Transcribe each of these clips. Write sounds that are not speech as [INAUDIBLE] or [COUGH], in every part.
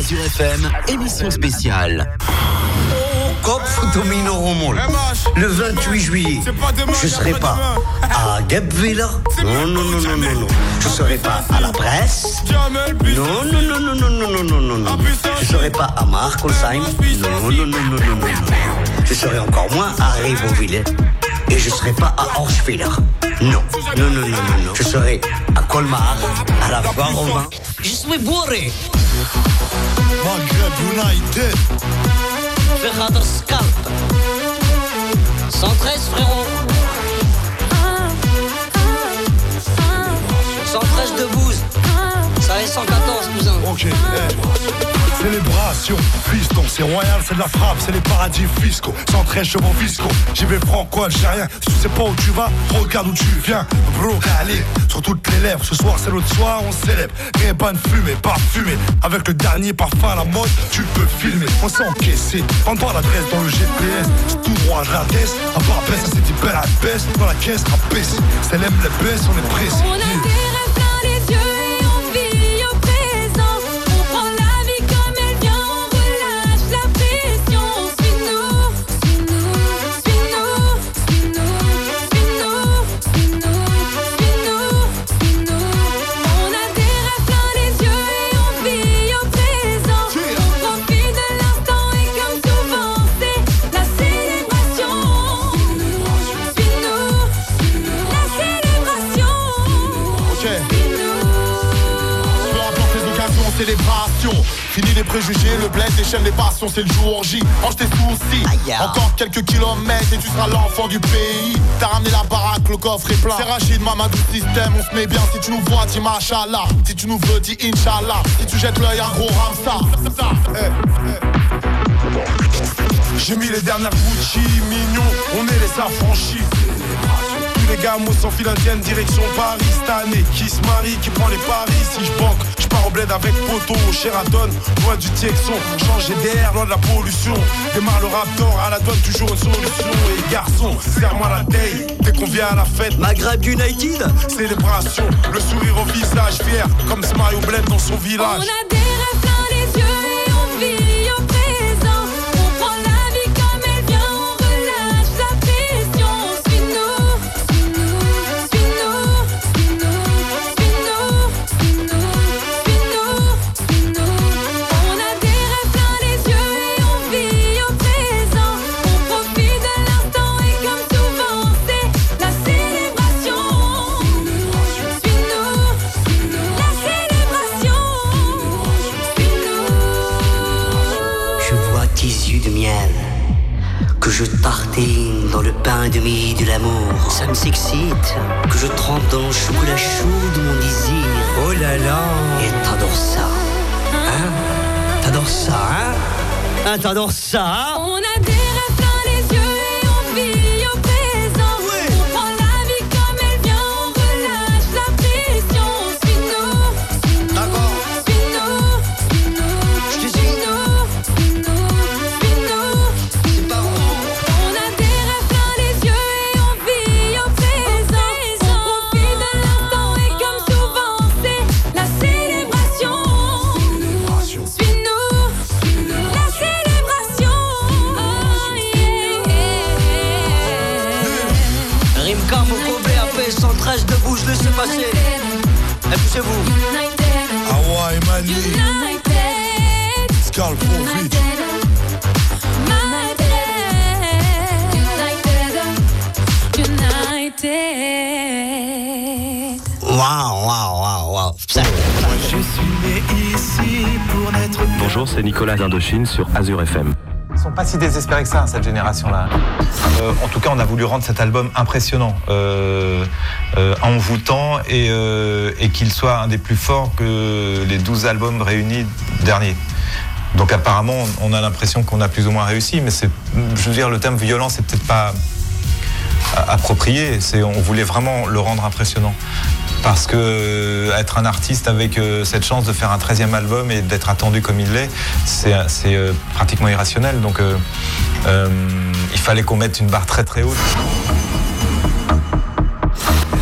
Azure FM, émission spéciale. Le 28 juillet, je serai pas à Gapvilla. Non, non, non, non, non, non. Je serai pas à la presse. Non, non, non, non, non, non, non, non, non. Je serai pas à Markolsheim. Non, non, non, non, non, non. Je serai encore moins à Rivauville. Et je serai pas à Orschwiller. Non, non, non, non, non, non. Je serai à Colmar, à la foire Je suis bourré. Maghreb United. Ve Khadr Skalp 113 frérot. Ah, ah, ah. 113 debout bouse. Ça est 114 cousin. Ok, eh. Célébration, fiston, c'est royal, c'est de la frappe, c'est les paradis fiscaux. 113 chevaux fiscaux, j'y vais franco algérien. Si tu sais pas où tu vas, regarde où tu viens. Bro, allez, sur toutes les lèvres. Ce soir, c'est l'autre soir, on célèbre. Réban fumé, parfumé. Avec le dernier parfum à la mode, tu peux filmer. On s'est encaissé. Prends-toi l'adresse dans le GPS. C'est tout droit, je la laisse. À part baisse, dit belle à baisse. Dans la caisse, rabaisse. C'est l'aime les baisses, on est pressé. Ok. Célébration. Fini les préjugés, le bled, les chaînes, les passions, c'est le jour J. Range tes soucis. Encore quelques kilomètres et tu seras l'enfant du pays. T'as ramené la baraque, le coffre est plein. C'est Rachid, Mamadou système, on se met bien. Si tu nous vois, dis machallah. Si tu nous veux, dis Inch'Allah. Si tu jettes l'œil, un gros ramsa. Eh, eh. J'ai mis les dernières Gucci, mignons, on est les affranchis. Les gamos s'enfilent indienne, direction Paris cette année. Qui se marie, qui prend les paris. Si je banque, je pars au bled avec Poto, Sheraton, loin du Texon. Changer d'air, loin de la pollution. Démarre le raptor, à la douane, toujours une solution. Et garçon, serre-moi la taille. Dès qu'on vient à la fête, Maghreb United. célébration. Le sourire au visage, fier, comme ce Mario bled dans son On village. a des je tartine dans le pain de mie de l'amour. Ça me s'excite que je trempe dans le chocolat chaud de mon désir. Oh là là. Et t'adores ça, hein? T'adores ça, hein? Hein, t'adores ça, hein? Sur Azure FM. Ils sont pas si désespérés que ça, cette génération-là. Euh, en tout cas, on a voulu rendre cet album impressionnant, euh, euh, envoûtant et, qu'il soit un des plus forts que les 12 albums réunis derniers. Donc apparemment, on a l'impression qu'on a plus ou moins réussi, mais c'est, je veux dire, le terme violent, c'est peut-être pas approprié. C'est, on voulait vraiment le rendre impressionnant. Parce que euh, être un artiste avec euh, cette chance de faire un 13e album et d'être attendu comme il l'est, c'est, euh, pratiquement irrationnel. Donc il fallait qu'on mette une barre très très haute.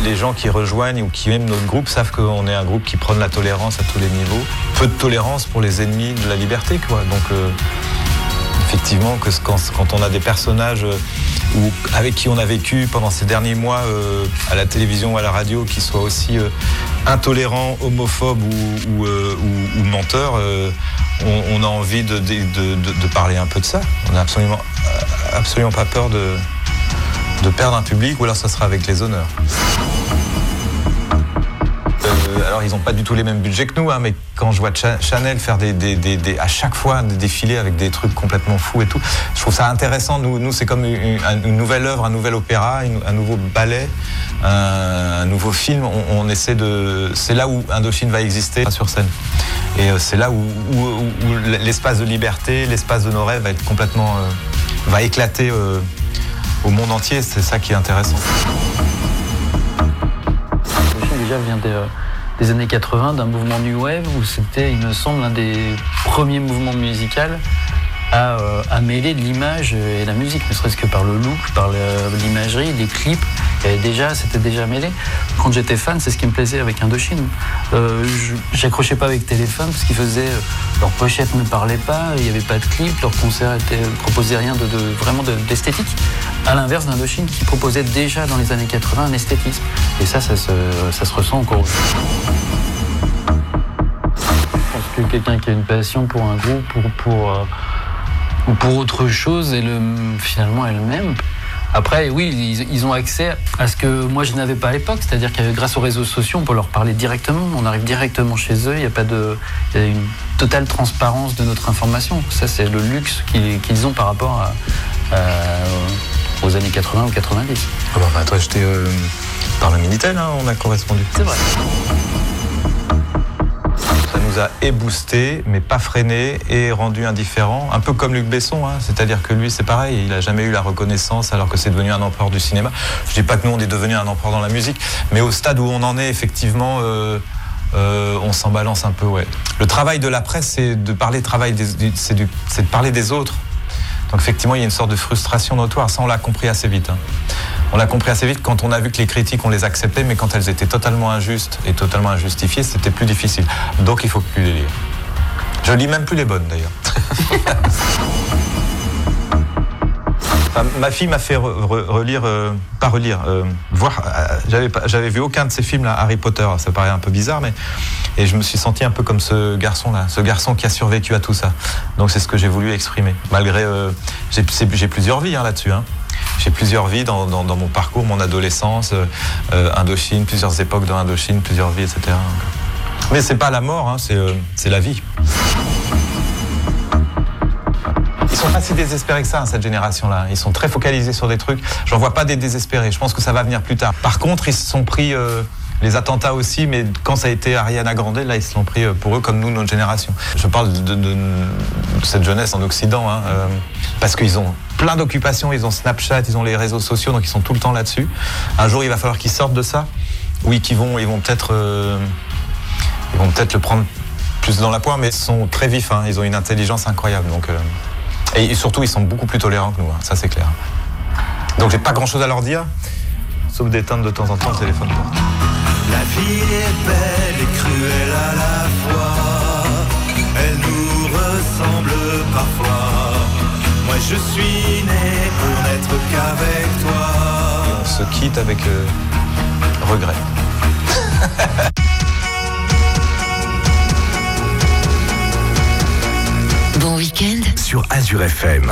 les gens qui rejoignent ou qui aiment notre groupe savent qu'on est un groupe qui prône la tolérance à tous les niveaux. Peu de tolérance pour les ennemis de la liberté, quoi. Donc, effectivement, que quand, on a des personnages ou avec qui on a vécu pendant ces derniers mois euh, à la télévision ou à la radio qui soient aussi intolérants, homophobes ou, ou, menteurs, on, a envie de, de, de, parler un peu de ça. On n'a absolument, absolument pas peur de, de perdre un public ou alors ça sera avec les honneurs. Euh, alors ils n'ont pas du tout les mêmes budgets que nous, hein, mais quand je vois Chanel faire des, à chaque fois des défilés avec des trucs complètement fous et tout, je trouve ça intéressant. Nous, c'est comme une, nouvelle œuvre, un nouvel opéra, un nouveau ballet, un, nouveau film. On, essaie de, c'est là où Indochine va exister sur scène. Et euh, c'est là où, l'espace de liberté, l'espace de nos rêves va être complètement, euh, va éclater au monde entier. C'est ça qui est intéressant. déjà vient des, euh, des années 80, d'un mouvement New Wave où c'était, il me semble, un des premiers mouvements musicaux euh, à, mêler de l'image et la musique, ne serait-ce que par le look, par l'imagerie, les clips. Et déjà, c'était déjà mêlé. Quand j'étais fan, c'est ce qui me plaisait avec Indochine. Euh, J'accrochais pas avec téléphone parce qu'ils faisaient. Euh, leur pochette ne parlait pas, il n'y avait pas de clip, leur concert était, proposait rien de, vraiment d'esthétique. à l'inverse d'Indochine qui proposait déjà dans les années 80 un esthétisme. Et ça, ça se, ça se ressent encore quelqu'un qui a une passion pour un groupe, pour, pour euh, ou pour autre chose et le, finalement elle-même. Après, oui, ils, ont accès à ce que moi je n'avais pas à l'époque, c'est-à-dire que grâce aux réseaux sociaux, on peut leur parler directement, on arrive directement chez eux, il y a pas de, il y a une totale transparence de notre information. Ça, c'est le luxe qu'ils ont par rapport aux années 80 ou 90. Ah bah, toi, j'étais euh, par le Minitel, hein, on a correspondu. C'est vrai nous a mais pas freiné et rendu indifférent, un peu comme Luc Besson, hein. c'est-à-dire que lui c'est pareil, il n'a jamais eu la reconnaissance alors que c'est devenu un empereur du cinéma. Je dis pas que nous on est devenu un empereur dans la musique, mais au stade où on en est effectivement. Euh, euh, on s'en balance un peu, ouais. Le travail de la presse, c'est de parler travail c'est de parler des autres. Donc effectivement, il y a une sorte de frustration notoire. Ça, on l'a compris assez vite. Hein. On l'a compris assez vite quand on a vu que les critiques, on les acceptait, mais quand elles étaient totalement injustes et totalement injustifiées, c'était plus difficile. Donc il faut plus les lire. Je lis même plus les bonnes d'ailleurs. [LAUGHS] ma fille m'a fait relire, euh, pas relire, euh, voir. Euh, j'avais, vu aucun de ces films là, Harry Potter. Ça paraît un peu bizarre, mais et je me suis senti un peu comme ce garçon là, ce garçon qui a survécu à tout ça. Donc c'est ce que j'ai voulu exprimer. Malgré, j'ai, j'ai plusieurs vies hein, là-dessus. Hein j'ai plusieurs vies dans, mon parcours, mon adolescence, euh, Indochine, plusieurs époques dans Indochine, plusieurs vies, etc. Mais c'est pas la mort, hein, euh, c'est la vie. Ils sont pas si désespérés que ça, cette génération-là. Ils sont très focalisés sur des trucs. J'en vois pas des désespérés. Je pense que ça va venir plus tard. Par contre, ils se sont pris euh, les attentats aussi, mais quand ça a été Ariana Grande, là, ils se l'ont pris pour eux comme nous, notre génération. Je parle de, cette jeunesse en Occident, hein, parce qu'ils ont plein d'occupations, ils ont Snapchat, ils ont les réseaux sociaux, donc ils sont tout le temps là-dessus. Un jour, il va falloir qu'ils sortent de ça. Oui, qu'ils vont, ils vont peut-être, euh, ils vont peut-être le prendre plus dans la poire, mais ils sont très vifs. Hein. ils ont une intelligence incroyable. Donc, euh, et surtout, ils sont beaucoup plus tolérants que nous. Hein. ça, c'est clair. Donc, j'ai pas grand-chose à leur dire, sauf d'éteindre de temps en temps le téléphone La vie est belle et cruelle à la fois. Elle nous ressemble parfois. Moi je suis né pour n'être qu'avec toi. on se quitte avec euh, regret. [LAUGHS] bon week-end sur Azure FM.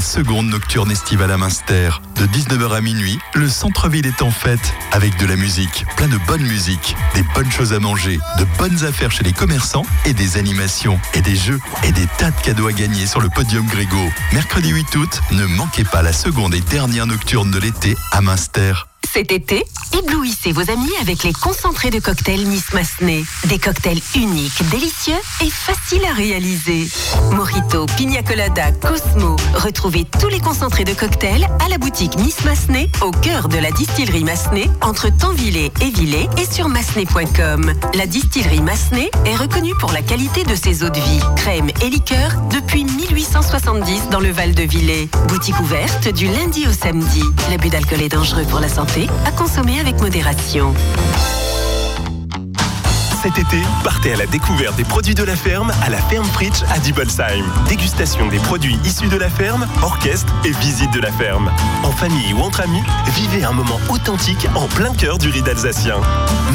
Seconde nocturne estivale à Münster. De 19h à minuit, le centre-ville est en fête avec de la musique, plein de bonne musique, des bonnes choses à manger, de bonnes affaires chez les commerçants et des animations et des jeux et des tas de cadeaux à gagner sur le podium Grégo. Mercredi 8 août, ne manquez pas la seconde et dernière nocturne de l'été à Münster. Cet été, éblouissez vos amis avec les concentrés de cocktails Miss Massenet. Des cocktails uniques, délicieux et faciles à réaliser. Mojito, Pina Colada, Cosmo. Retrouvez tous les concentrés de cocktails à la boutique Miss Massenet, au cœur de la distillerie Massenet, entre Tanvillers et Villers et sur massenet.com. La distillerie Massenet est reconnue pour la qualité de ses eaux de vie, crèmes et liqueurs depuis 1870 dans le Val de Villers. Boutique ouverte du lundi au samedi. L'abus d'alcool est dangereux pour la santé, à consommer avec modération. Cet été, partez à la découverte des produits de la ferme à la ferme Fritsch à Diebelsheim. Dégustation des produits issus de la ferme, orchestre et visite de la ferme. En famille ou entre amis, vivez un moment authentique en plein cœur du ride alsacien.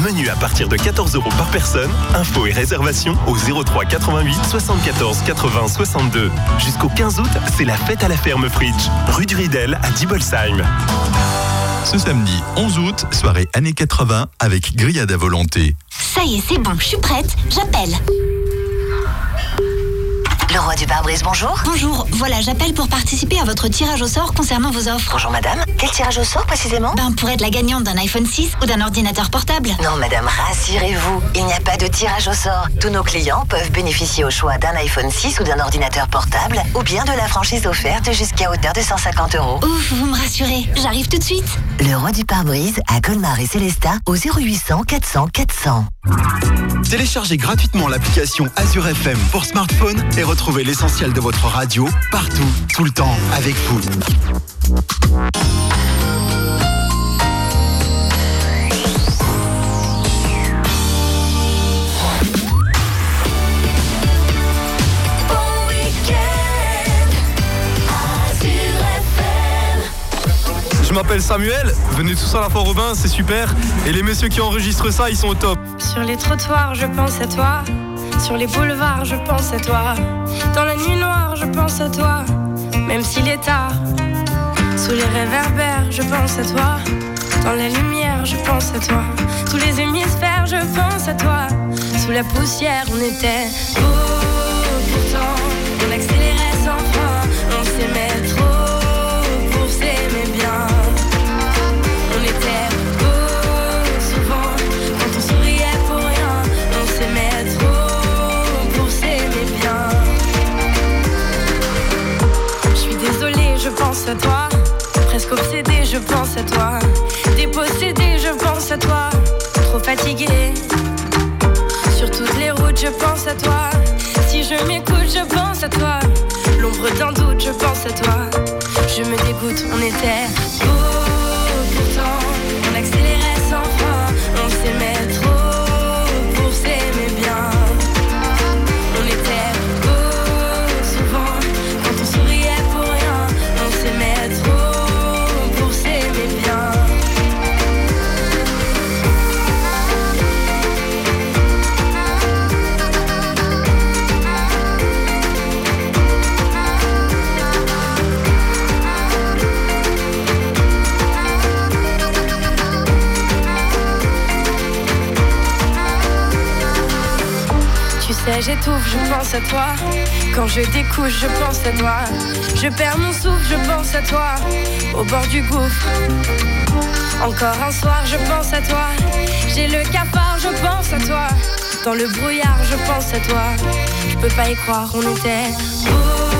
Menu à partir de 14 euros par personne. Infos et réservations au 03 88 74 80 62. Jusqu'au 15 août, c'est la fête à la ferme Fritsch, rue du Riedel à Diebelsheim. Ce samedi 11 août, soirée années 80 avec grillade à volonté. Ça y est, c'est bon, je suis prête. J'appelle. Le roi du pare-brise, bonjour. Bonjour, voilà, j'appelle pour participer à votre tirage au sort concernant vos offres. Bonjour madame. Quel tirage au sort précisément Ben, pour être la gagnante d'un iPhone 6 ou d'un ordinateur portable. Non madame, rassurez-vous, il n'y a pas de tirage au sort. Tous nos clients peuvent bénéficier au choix d'un iPhone 6 ou d'un ordinateur portable ou bien de la franchise offerte jusqu'à hauteur de 150 euros. Ouf, vous me rassurez. J'arrive tout de suite. Le roi du pare-brise à Colmar et Célestat au 0800 400 400. Téléchargez gratuitement l'application Azure FM pour smartphone et retrouvez l'essentiel de votre radio partout, tout le temps, avec vous. Je m'appelle Samuel, venez tous à la fois Robin, c'est super. Et les messieurs qui enregistrent ça, ils sont au top. Sur les trottoirs, je pense à toi. Sur les boulevards, je pense à toi. Dans la nuit noire, je pense à toi. Même s'il est tard. Sous les réverbères, je pense à toi. Dans la lumière, je pense à toi. Tous les hémisphères, je pense à toi. Sous la poussière, on était beau. Pense à toi. Presque obsédée, je pense à toi. Dépossédée, je pense à toi. Trop fatiguée. Sur toutes les routes, je pense à toi. Si je m'écoute, je pense à toi. L'ombre d'un doute, je pense à toi. Je me dégoûte, on était beau m'étouffe, je pense à toi. Quand je découche, je pense à toi. Je perds mon souffle, je pense à toi. Au bord du gouffre. Encore un soir, je pense à toi. J'ai le cafard, je pense à toi. Dans le brouillard, je pense à toi. Je peux pas y croire, on était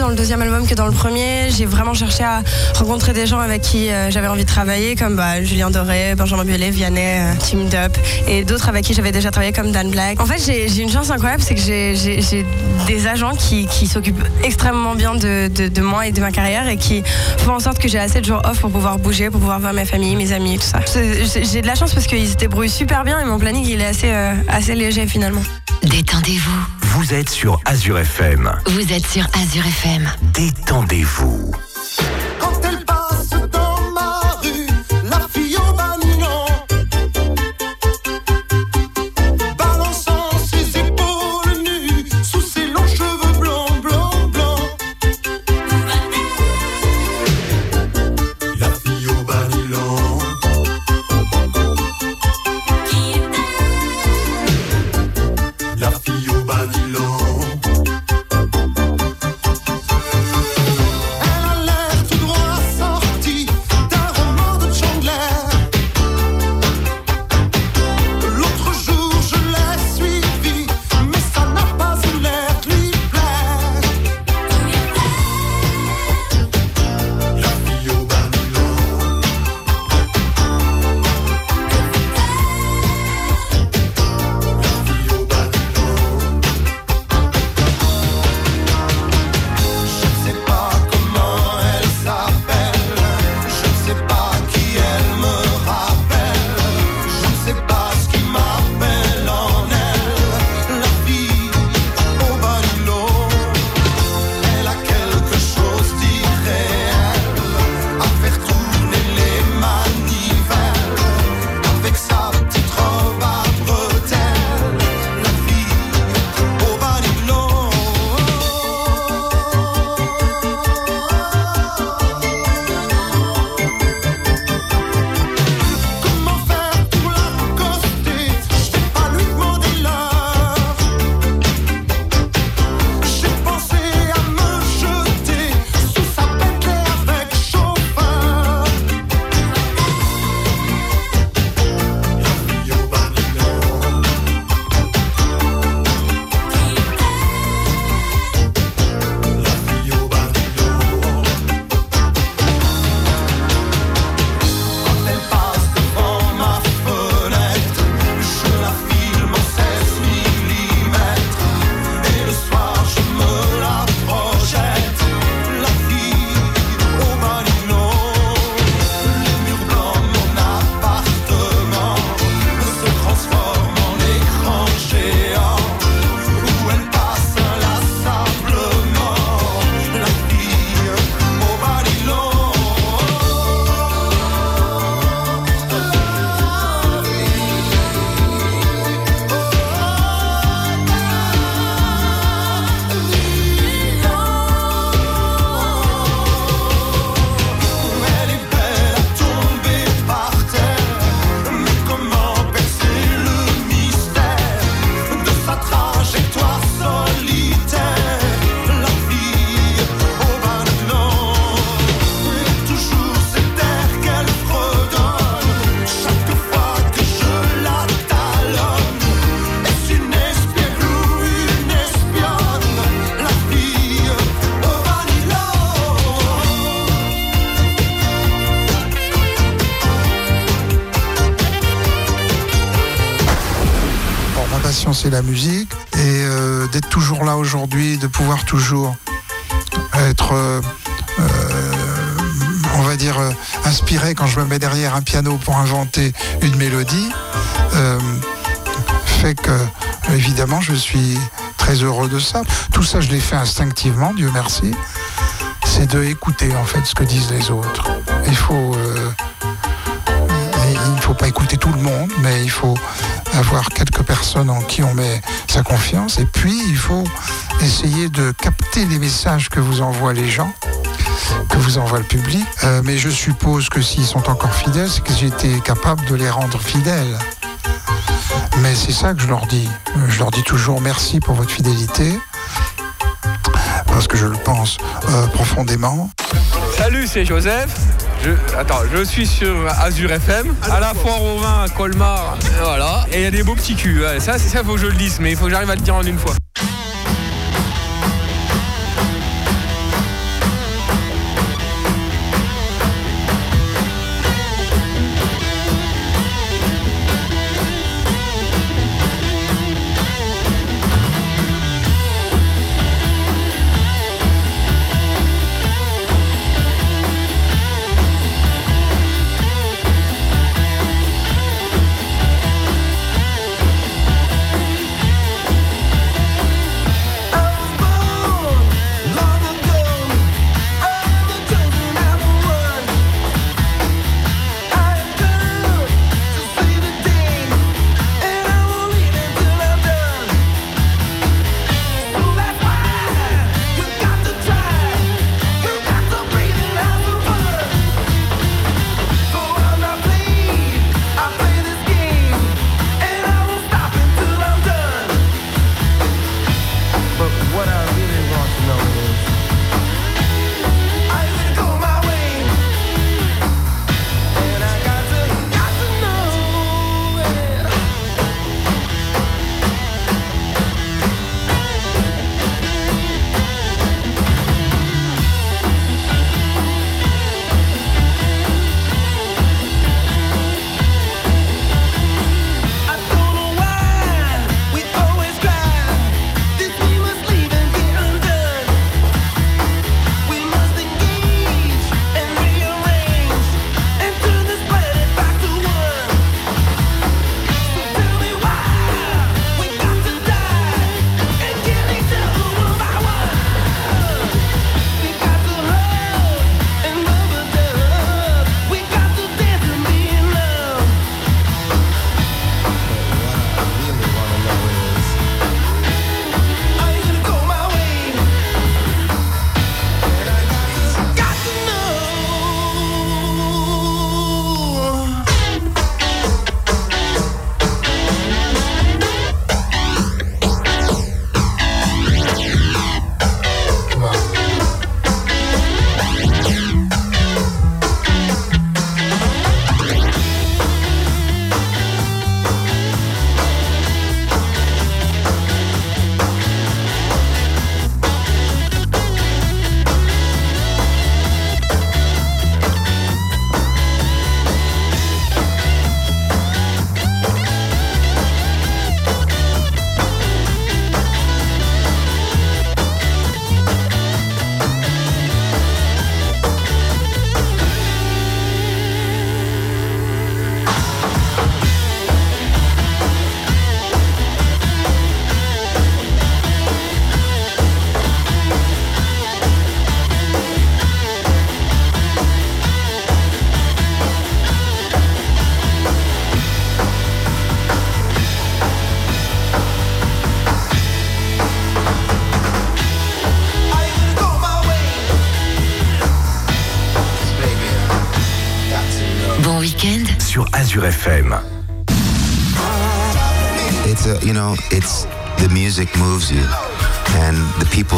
dans le deuxième album que dans le premier. J'ai vraiment cherché à rencontrer des gens avec qui euh, j'avais envie de travailler, comme bah, Julien Doré, Benjamin Biolay, Vianney, euh, Team Dup, et d'autres avec qui j'avais déjà travaillé, comme Dan Black. En fait, j'ai une chance incroyable, c'est que j'ai- des agents qui, s'occupent extrêmement bien de, moi et de ma carrière et qui font en sorte que j'ai assez de jours off pour pouvoir bouger, pour pouvoir voir ma famille, mes amis, tout ça. J'ai de la chance parce qu'ils se débrouillent super bien et mon planning il est assez, euh, assez léger finalement. Détendez-vous. Vous êtes sur Azure FM. Vous êtes sur Azure FM. Détendez-vous. La musique. Et euh, d'être toujours là aujourd'hui, de pouvoir toujours être, euh, euh, on va dire, inspiré quand je me mets derrière un piano pour inventer une mélodie, fait que, évidemment, je suis très heureux de ça. Tout ça, je l'ai fait instinctivement, Dieu merci. C'est de écouter, en fait, ce que disent les autres. Il faut... il ne faut pas écouter tout le monde, mais il faut avoir quelques personnes en qui on met sa confiance. Et puis, il faut essayer de capter les messages que vous envoient les gens, que vous envoie le public. Euh, mais je suppose que s'ils sont encore fidèles, c'est que été capable de les rendre fidèles. Mais c'est ça que je leur dis. Je leur dis toujours merci pour votre fidélité, parce que je le pense euh, profondément. Salut, c'est Joseph. Je, attends, je suis sur Azure FM, à la foire au vin à Colmar. Voilà. Et il y a des beaux petits culs. Ça, ça, faut que je le dise, mais il faut que j'arrive à le dire en une fois.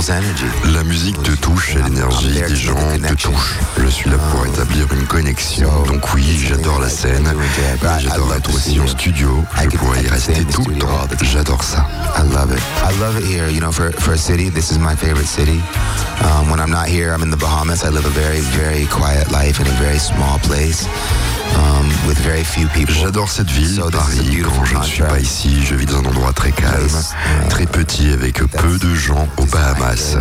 La musique te touche et l'énergie des gens te touche. Je suis là pour établir une connexion. Donc oui, j'adore la scène. mais J'adore être aussi en studio. Je pourrais y rester tout le temps. J'adore ça. I love it. I love it here. You know, for, for a city, this is my favorite city. Um, when I'm not here, I'm in the Bahamas. I live a very, very quiet life in a very small place. Um, with very few people. J'adore cette ville, Paris. Quand je ne suis pas ici, je vis dans un endroit très calme, très petit, avec peu de gens aux Bahamas.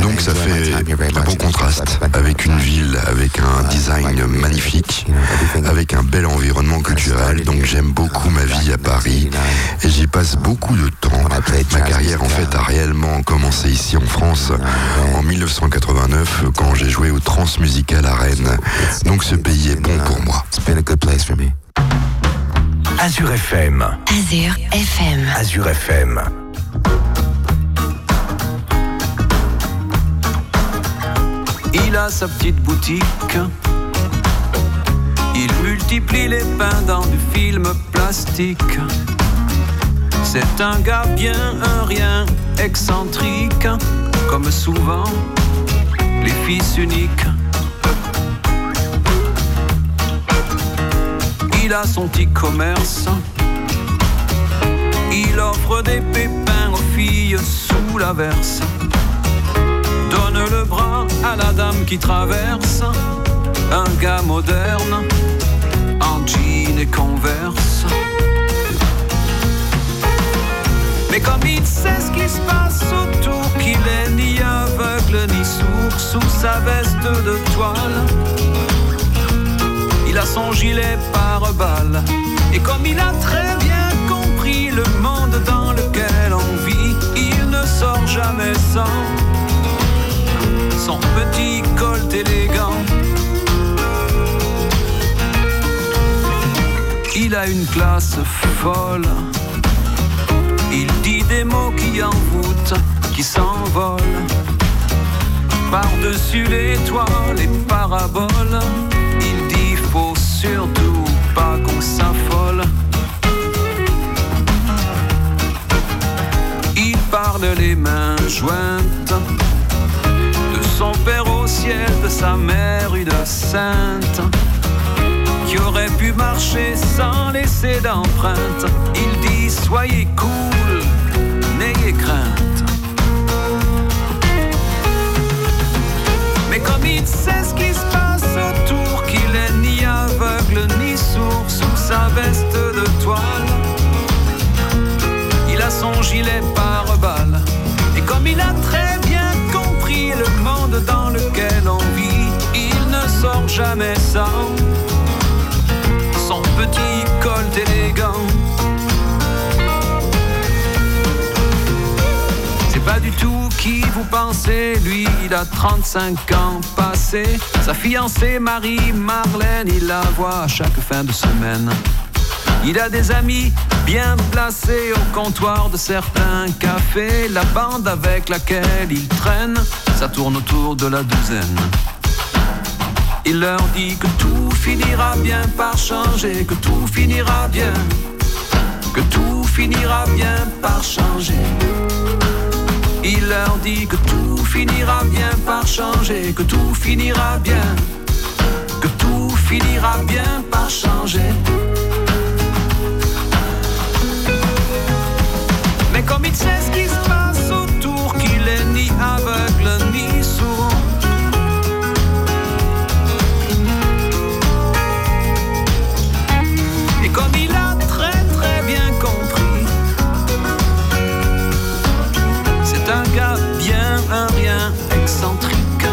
Donc ça fait un bon contraste avec une ville avec un design magnifique, avec un bel environnement culturel. Donc j'aime beaucoup ma vie à Paris et j'y passe beaucoup de temps. Ma carrière en fait a réellement commencé ici en France en 1989 quand j'ai joué au Transmusical à Rennes. Donc ce pays est bon pour moi. Azure FM. Azure FM. Azure FM. Il a sa petite boutique. Il multiplie les pains dans du film plastique. C'est un gars bien, un rien, excentrique, comme souvent les fils uniques. Il a son petit commerce. Il offre des pépins aux filles sous la verse. Le bras à la dame qui traverse. Un gars moderne, en jean et converse. Mais comme il sait ce qui se passe autour, qu'il est ni aveugle ni sourd sous sa veste de toile. Il a son gilet par balle. Et comme il a très bien compris le monde dans lequel on vit, il ne sort jamais sans son petit colt élégant. Il a une classe folle. Il dit des mots qui envoûtent, qui s'envolent. Par-dessus les toits, les paraboles, il dit faut surtout pas qu'on s'affole. Il parle les mains jointes son père au ciel, de sa mère une sainte qui aurait pu marcher sans laisser d'empreinte. Il dit soyez cool, n'ayez crainte. Mais comme il sait ce qui se passe autour, qu'il est ni aveugle ni sourd sous sa veste de toile, il a son gilet par balle. Et comme il a très dans lequel on vit, il ne sort jamais sans son petit colt élégant. C'est pas du tout qui vous pensez, lui il a 35 ans passé. Sa fiancée Marie-Marlène, il la voit chaque fin de semaine. Il a des amis bien placés au comptoir de certains cafés. La bande avec laquelle il traîne, ça tourne autour de la douzaine. Il leur dit que tout finira bien par changer, que tout finira bien, que tout finira bien par changer. Il leur dit que tout finira bien par changer, que tout finira bien, que tout finira bien par changer. Il sait ce qui se passe autour, qu'il est ni aveugle ni sourd. Et comme il a très très bien compris, c'est un gars bien un rien excentrique.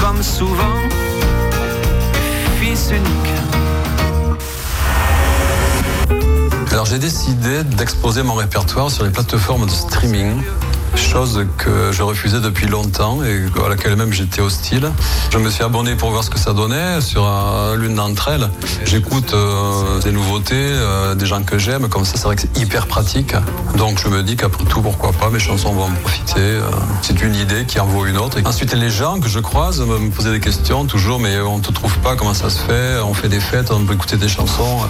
Comme souvent, j'ai décidé d'exposer mon répertoire sur les plateformes de streaming, chose que je refusais depuis longtemps et à laquelle même j'étais hostile. Je me suis abonné pour voir ce que ça donnait sur euh, l'une d'entre elles. J'écoute euh, des nouveautés, euh, des gens que j'aime, comme ça c'est vrai que c'est hyper pratique. Donc je me dis qu'après tout, pourquoi pas, mes chansons vont en profiter. c'est une idée qui en vaut une autre. Ensuite les gens que je croise me posaient des questions toujours, mais on te trouve pas, comment ça se fait? On fait des fêtes, on peut écouter des chansons,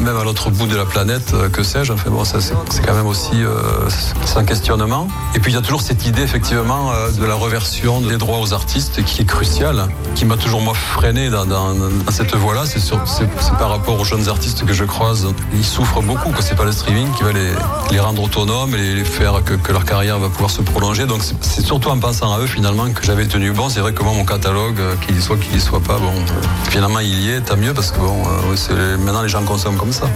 même à l'autre bout de la planète, que sais-je. Enfin bon, ça c'est quand même aussi c'est un questionnement. Et puis il y a toujours cette idée effectivement euh, de la reversion des droits aux artistes qui est cruciale, qui m'a toujours moi freiné dans, cette voie-là. C'est c'est- par rapport aux jeunes artistes que je croise. Ils souffrent beaucoup, que c'est pas le streaming qui va les, les rendre autonomes et les faire que, leur carrière va pouvoir se prolonger. Donc c'est- surtout en pensant à eux finalement que j'avais tenu bon. C'est vrai que moi mon catalogue, euh, qu'il y soit, qu'il y soit pas, bon, finalement il y est, tant mieux parce que bon, euh, maintenant les gens consomment comme ça.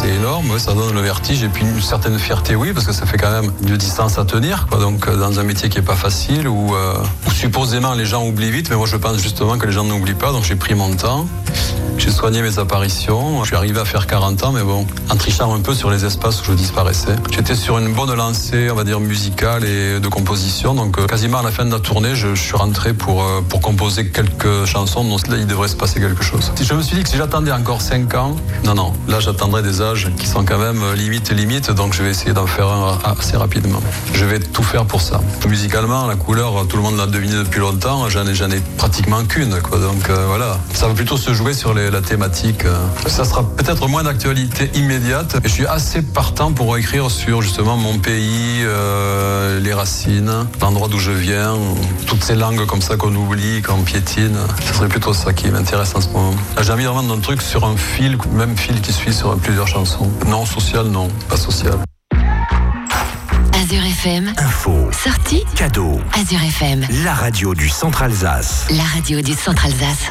C'est énorme, ça donne le vertige et puis une certaine fierté, oui, parce que ça fait quand même une distance à tenir. Donc, euh, dans un métier qui est pas facile, où, euh, où supposément les gens oublient vite, mais moi je pense justement que les gens n'oublient pas, donc j'ai pris mon temps. J'ai soigné mes apparitions. Je suis arrivé à faire 40 ans, mais bon, en trichant un peu sur les espaces où je disparaissais. J'étais sur une bonne lancée, on va dire, musicale et de composition. Donc, euh, quasiment à la fin de la tournée, je, suis rentré pour, euh, pour composer quelques chansons. Donc là, il devrait se passer quelque chose. Je me suis dit que si j'attendais encore 5 ans, non, non, là, j'attendrai des âges qui sont quand même euh, limite, limite. Donc, je vais essayer d'en faire un assez rapidement. Je vais tout faire pour ça. Musicalement, la couleur, tout le monde l'a deviné depuis longtemps. J'en ai, ai pratiquement qu'une, quoi. Donc, voilà. Ça va plutôt se jouer sur les- la thématique. euh. Ça sera peut-être moins d'actualité immédiate. Mais je suis assez partant pour écrire sur justement mon pays, euh, les racines, l'endroit d'où je viens, toutes ces langues comme ça qu'on oublie, qu'on piétine. Ce serait plutôt ça qui m'intéresse en ce moment. J'ai envie vraiment d'un truc sur un fil, même fil qui suit sur plusieurs chansons. Non, social, non, pas social. Azure FM. Info, Sortie cadeau, Azure FM. la radio du Centre Alsace. La radio du Centre Alsace.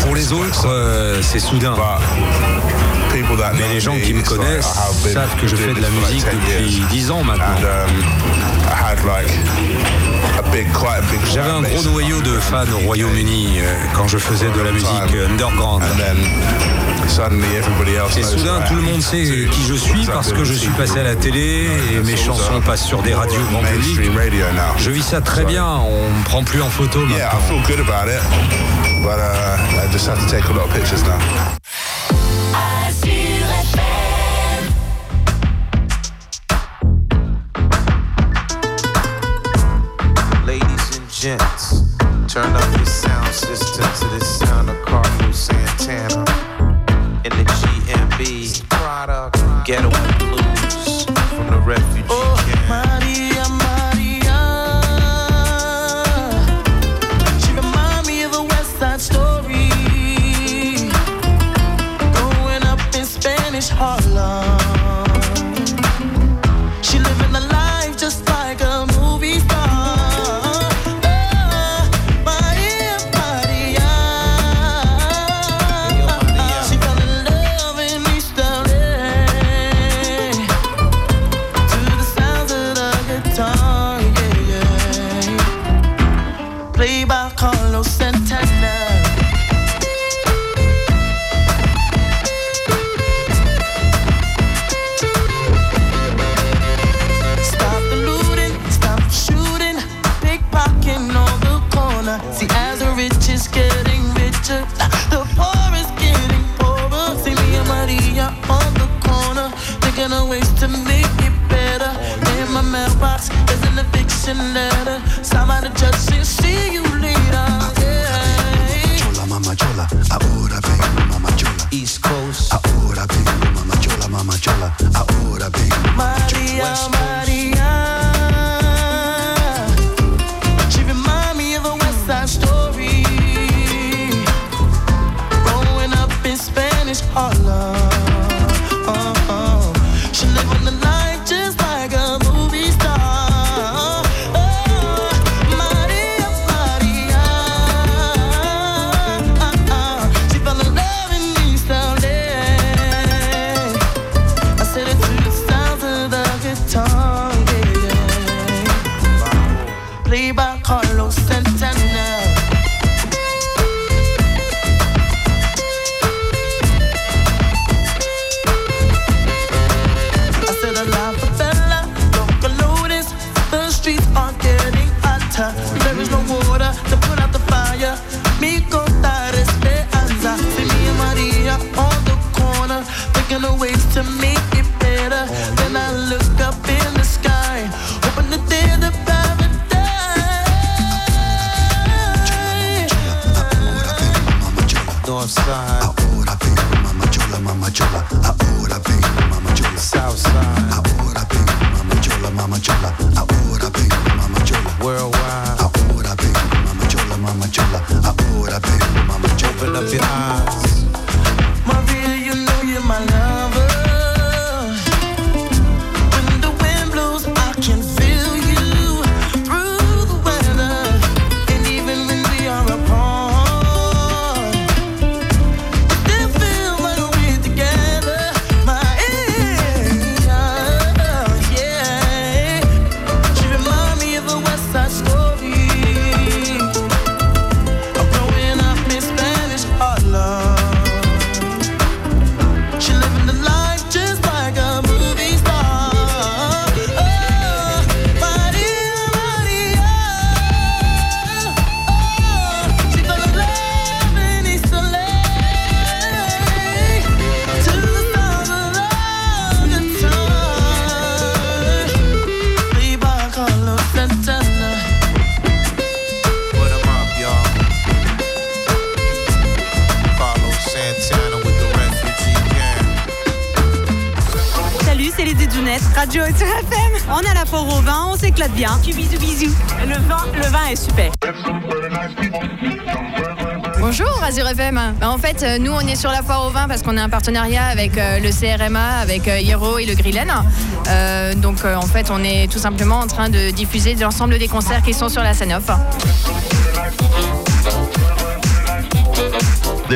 Pour les autres, euh, c'est soudain. Mais les gens qui me connaissent savent que je fais de la musique depuis 10 ans maintenant. J'avais un gros noyau de fans au Royaume-Uni euh, quand je faisais de la musique euh, underground. Et soudain, tout le monde sait qui je suis parce que je suis passé à la télé et mes chansons passent sur des radios grand public. Je vis ça très bien, on me prend plus en photo maintenant. bien. Bisous, bisous. Le vin, est super. Bonjour Azure FM. Ben, en fait, euh, nous on est sur la foire au vin parce qu'on a un partenariat avec euh, le CRMA, avec euh, Hero et le Grillen. Euh, donc en fait, on est tout simplement en train de diffuser l'ensemble des concerts qui sont sur la Sanof.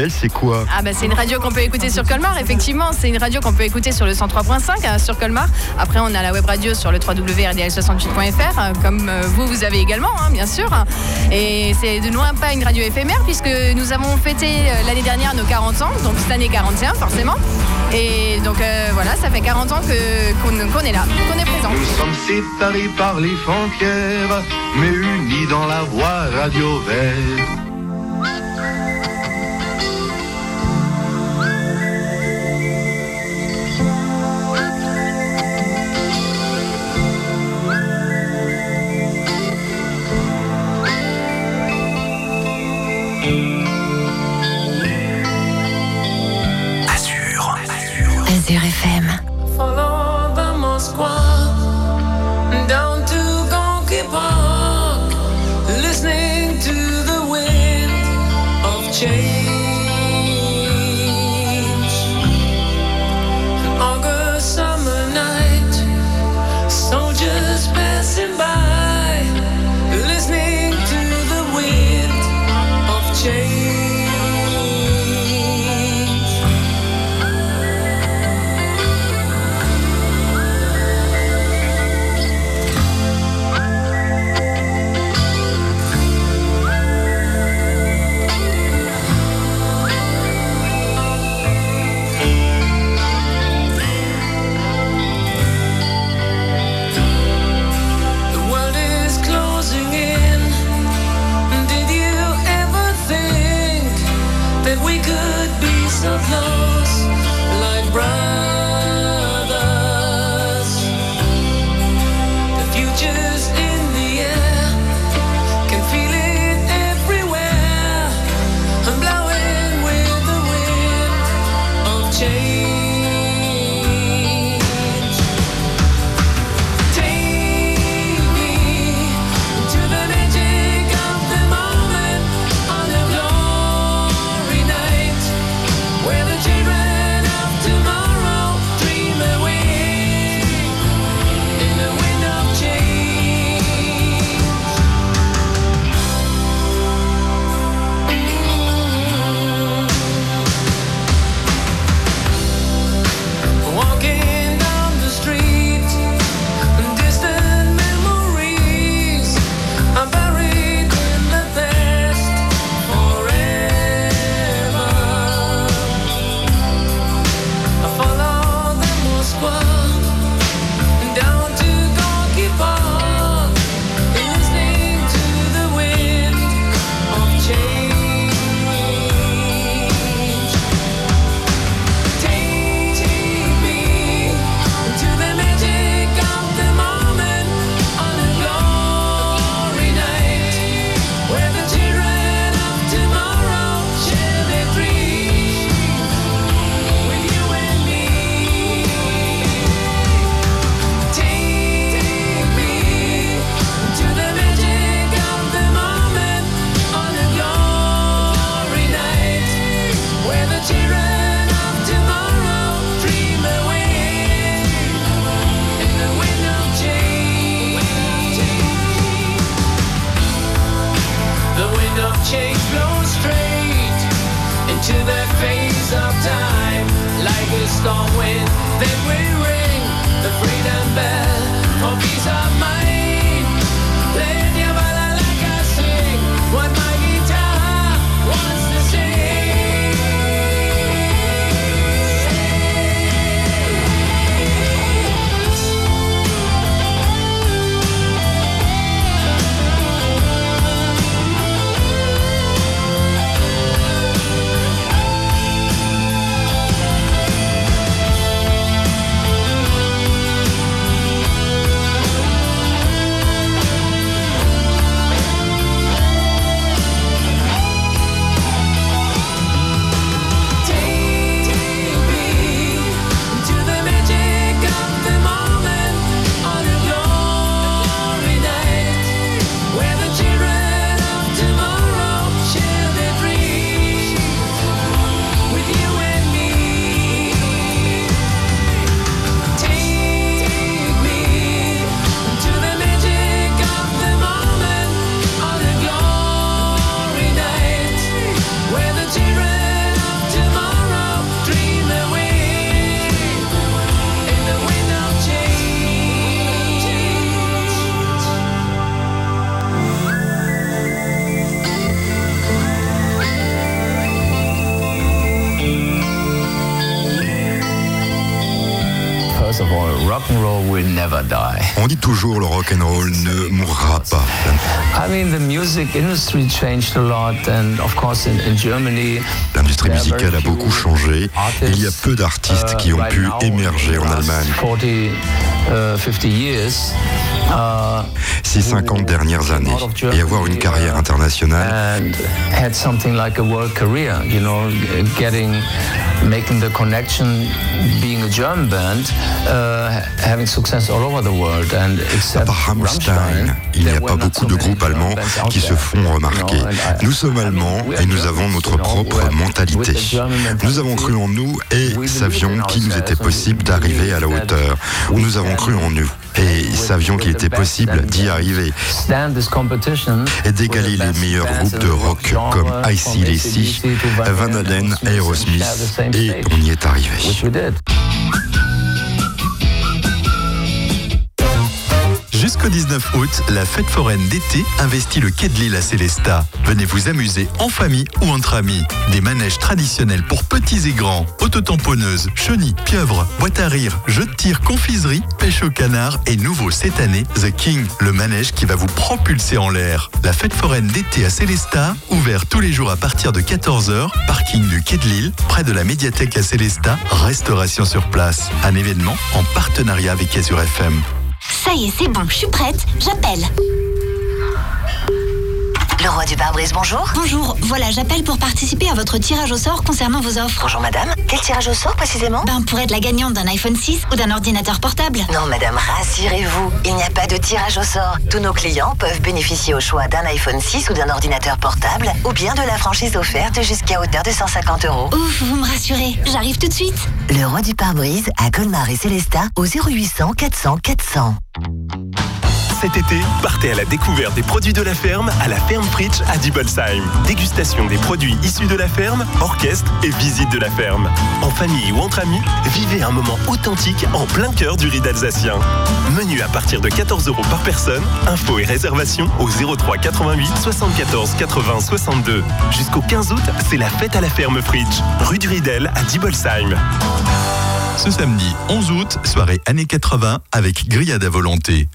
C'est quoi? Ah bah c'est une radio qu'on peut écouter sur Colmar, effectivement. C'est une radio qu'on peut écouter sur le 103.5 hein, sur Colmar. Après, on a la web radio sur le www.rdl68.fr, euh, comme euh, vous, vous avez également, hein, bien sûr. Et c'est de loin pas une radio éphémère, puisque nous avons fêté euh, l'année dernière nos 40 ans, donc cette année 41 forcément. Et donc euh, voilà, ça fait 40 ans que- qu'on est là, qu'on est présent. Nous sommes séparés par les frontières, mais unis dans la voie radio vert. shade. Into the face of time, like a storm wind. Then we ring the freedom bell for peace of mind. And roll will never die. On dit toujours le rock and roll ne mourra pas. I mean, the music industry changed a lot, and of course, in, in Germany, L'industrie musicale a beaucoup changé. Il y a peu d'artistes qui ont pu émerger en Allemagne. 40, uh, 50 years. Uh, Ces 50 dernières années et avoir une carrière internationale and had something like a world career, you know, getting, making the connection, being a German band, uh, having success all over the world. Rammstein, il n'y a pas beaucoup de groupes allemands qui se font remarquer. Nous sommes allemands et nous avons notre propre mentalité. Nous avons cru en nous et savions qu'il nous était possible d'arriver à la hauteur. Nous avons cru en nous et savions qu'il était possible d'y arriver et d'égaler les meilleurs groupes de rock comme ICDC, Van Halen, Aerosmith et on y est arrivé. Jusqu'au 19 août, la fête foraine d'été investit le quai de l'île à Célestat. Venez vous amuser en famille ou entre amis. Des manèges traditionnels pour petits et grands, autotamponneuses, chenilles, pieuvres, boîtes à rire, jeux de tir, confiserie, pêche au canard et nouveau cette année, The King, le manège qui va vous propulser en l'air. La fête foraine d'été à Célestat, ouvert tous les jours à partir de 14h, parking du quai de l'île, près de la médiathèque à Célestat, restauration sur place. Un événement en partenariat avec Azure FM. Ça y est, c'est bon, je suis prête. J'appelle. Le roi du pare-brise, bonjour. Bonjour, voilà, j'appelle pour participer à votre tirage au sort concernant vos offres. Bonjour madame. Quel tirage au sort précisément? Ben, pour être la gagnante d'un iPhone 6 ou d'un ordinateur portable. Non madame, rassurez-vous, il n'y a pas de tirage au sort. Tous nos clients peuvent bénéficier au choix d'un iPhone 6 ou d'un ordinateur portable ou bien de la franchise offerte jusqu'à hauteur de 150 euros. Ouf, vous me rassurez. J'arrive tout de suite. Le roi du pare-brise à Colmar et Célestat au 0800 400 400. Cet été, partez à la découverte des produits de la ferme à la ferme Fritsch à Diebelsheim. Dégustation des produits issus de la ferme, orchestre et visite de la ferme. En famille ou entre amis, vivez un moment authentique en plein cœur du ride alsacien. Menu à partir de 14 euros par personne, info et réservation au 03 88 74 80 62. Jusqu'au 15 août, c'est la fête à la ferme Fritsch, rue du Ridel à Diebelsheim. Ce samedi 11 août, soirée années 80 avec Grillade à volonté.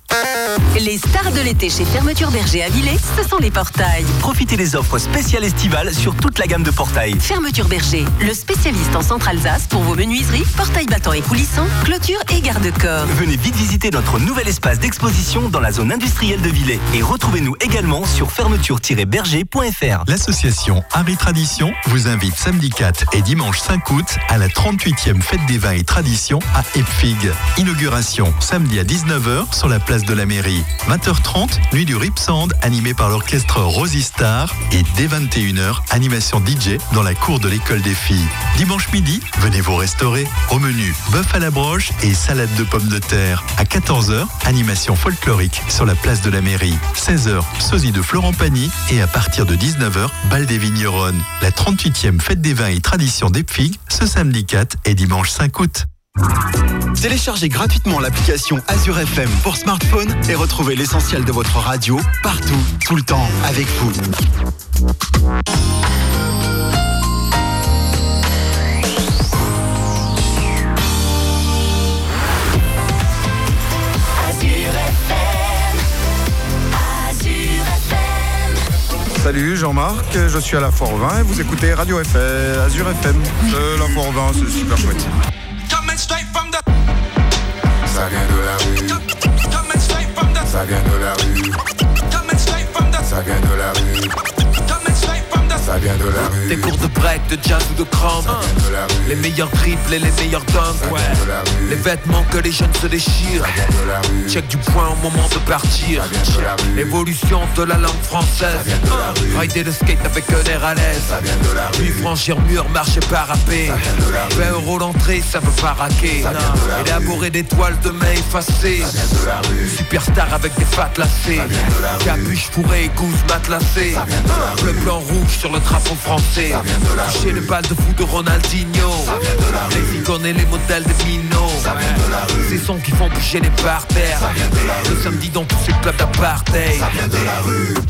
Les stars de l'été chez Fermeture Berger à Villers, ce sont les portails. Profitez des offres spéciales estivales sur toute la gamme de portails. Fermeture Berger, le spécialiste en centre-Alsace pour vos menuiseries, portails battants et coulissants, clôtures et garde-corps. Venez vite visiter notre nouvel espace d'exposition dans la zone industrielle de Villers et retrouvez-nous également sur fermeture-berger.fr. L'association et Tradition vous invite samedi 4 et dimanche 5 août à la 38e fête des vins et traditions à Epfig. Inauguration samedi à 19h sur la place de la mairie. 20h30, nuit du Ripsand animé par l'orchestre Rosy Star et dès 21h, animation DJ dans la cour de l'école des filles. Dimanche midi, venez vous restaurer. Au menu, bœuf à la broche et salade de pommes de terre. À 14h, animation folklorique sur la place de la mairie. 16h, sosie de Florent Pagny et à partir de 19h, bal des vigneronnes. La 38e fête des vins et traditions d'Epfig ce samedi 4 et dimanche 5 août. Téléchargez gratuitement l'application Azure FM pour smartphone et retrouvez l'essentiel de votre radio partout, tout le temps, avec vous. Salut Jean-Marc, je suis à la au Vin et vous écoutez Radio FM, Azure FM. Euh, la au Vin, c'est super chouette. Ça vient de la rue. Ça vient de la rue. Ça vient de la rue. Ça vient de la rue. Des cours de break, de jazz ou de cramp Les meilleurs triples et les meilleurs dunks ouais. Les vêtements que les jeunes se déchirent Check du point au moment de partir L'évolution de la langue française Rider le skate avec un air à l'aise Puis franchir mur, marcher parapé 20 euros l'entrée, ça veut pas raquer Élaborer des toiles de main effacées Superstar avec des pattes lacées Capuche fourrée et gousse matelassée Bleu, blanc, rouge sur le drapeau français. Toucher les balles de fou de Ronaldinho. Les icônes et les modèles de Mino Ces sons qui font bouger les parterres Le samedi dans tous ces clubs d'apartheid.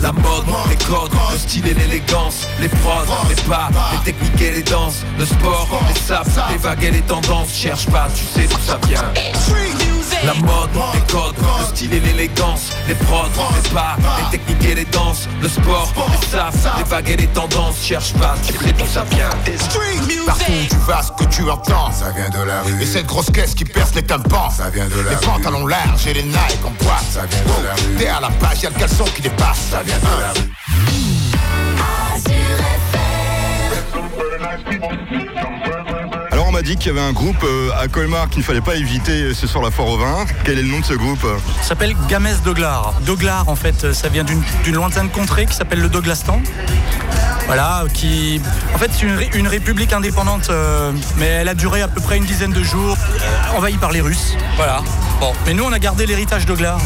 La mode, les codes, le style et l'élégance. Les prods, les pas, les techniques et les danses. Le sport, les saps, les vagues et les tendances. Cherche pas, tu sais d'où ça vient. La mode, les codes, le style et l'élégance Les prods, les pas, les techniques et les danses Le sport, les sas, les vagues et les tendances. Cherche pas, tu sais d'où ça vient. Partout où tu vas, ce que tu entends, ça vient de la rue. Et cette grosse caisse qui perce les tympans, ça vient de la les pantalons larges et les Nike en boîte, ça vient de la rue. Derrière la page, y'a le caleçon qui dépasse, ça vient de la rue. M'a dit qu'il y avait un groupe euh, à Colmar qu'il ne fallait pas éviter ce soir la foire au vin. Quel est le nom de ce groupe? Ça s'appelle Gamès Doglar. Doglar, en fait, ça vient d'une lointaine contrée qui s'appelle le Doglastan. Voilà, qui. En fait, c'est une, ré- une république indépendante, euh, mais elle a duré à peu près une dizaine de jours, euh, envahie par les Russes. Voilà. Bon, mais nous, on a gardé l'héritage Doglar.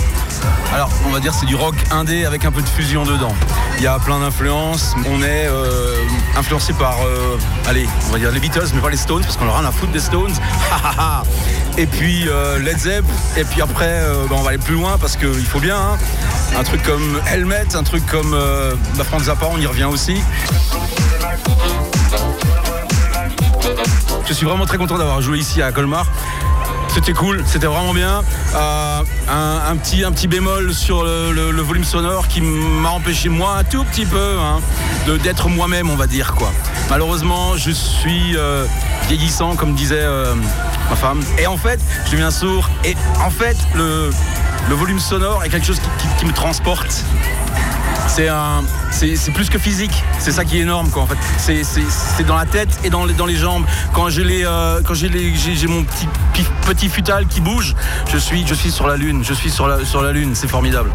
Alors, on va dire c'est du rock indé avec un peu de fusion dedans. Il y a plein d'influences. On est euh, influencé par, euh, allez, on va dire les Beatles, mais pas les Stones, parce qu'on a rien à foutre des Stones. et puis euh, Led Zepp. Et puis après, euh, bah, on va aller plus loin parce qu'il faut bien. hein. Un truc comme Helmet, un truc comme bah, Frank Zappa, on y revient aussi. Je suis vraiment très content d'avoir joué ici à Colmar. C'était cool, c'était vraiment bien. Euh, un, petit, bémol sur le, volume sonore qui m'a empêché moi un tout petit peu hein, de d'être moi-même, on va dire quoi. Malheureusement, je suis euh, vieillissant, comme disait euh, ma femme. Et en fait, je deviens sourd. Et en fait, le, volume sonore est quelque chose qui me transporte. C'est plus que physique. C'est ça qui est énorme, quoi. En fait, c'est dans la tête et dans les, jambes. Quand j'ai les, euh, j'ai mon petit petit futal qui bouge, je suis, je suis sur la lune. Je suis sur la lune. C'est formidable.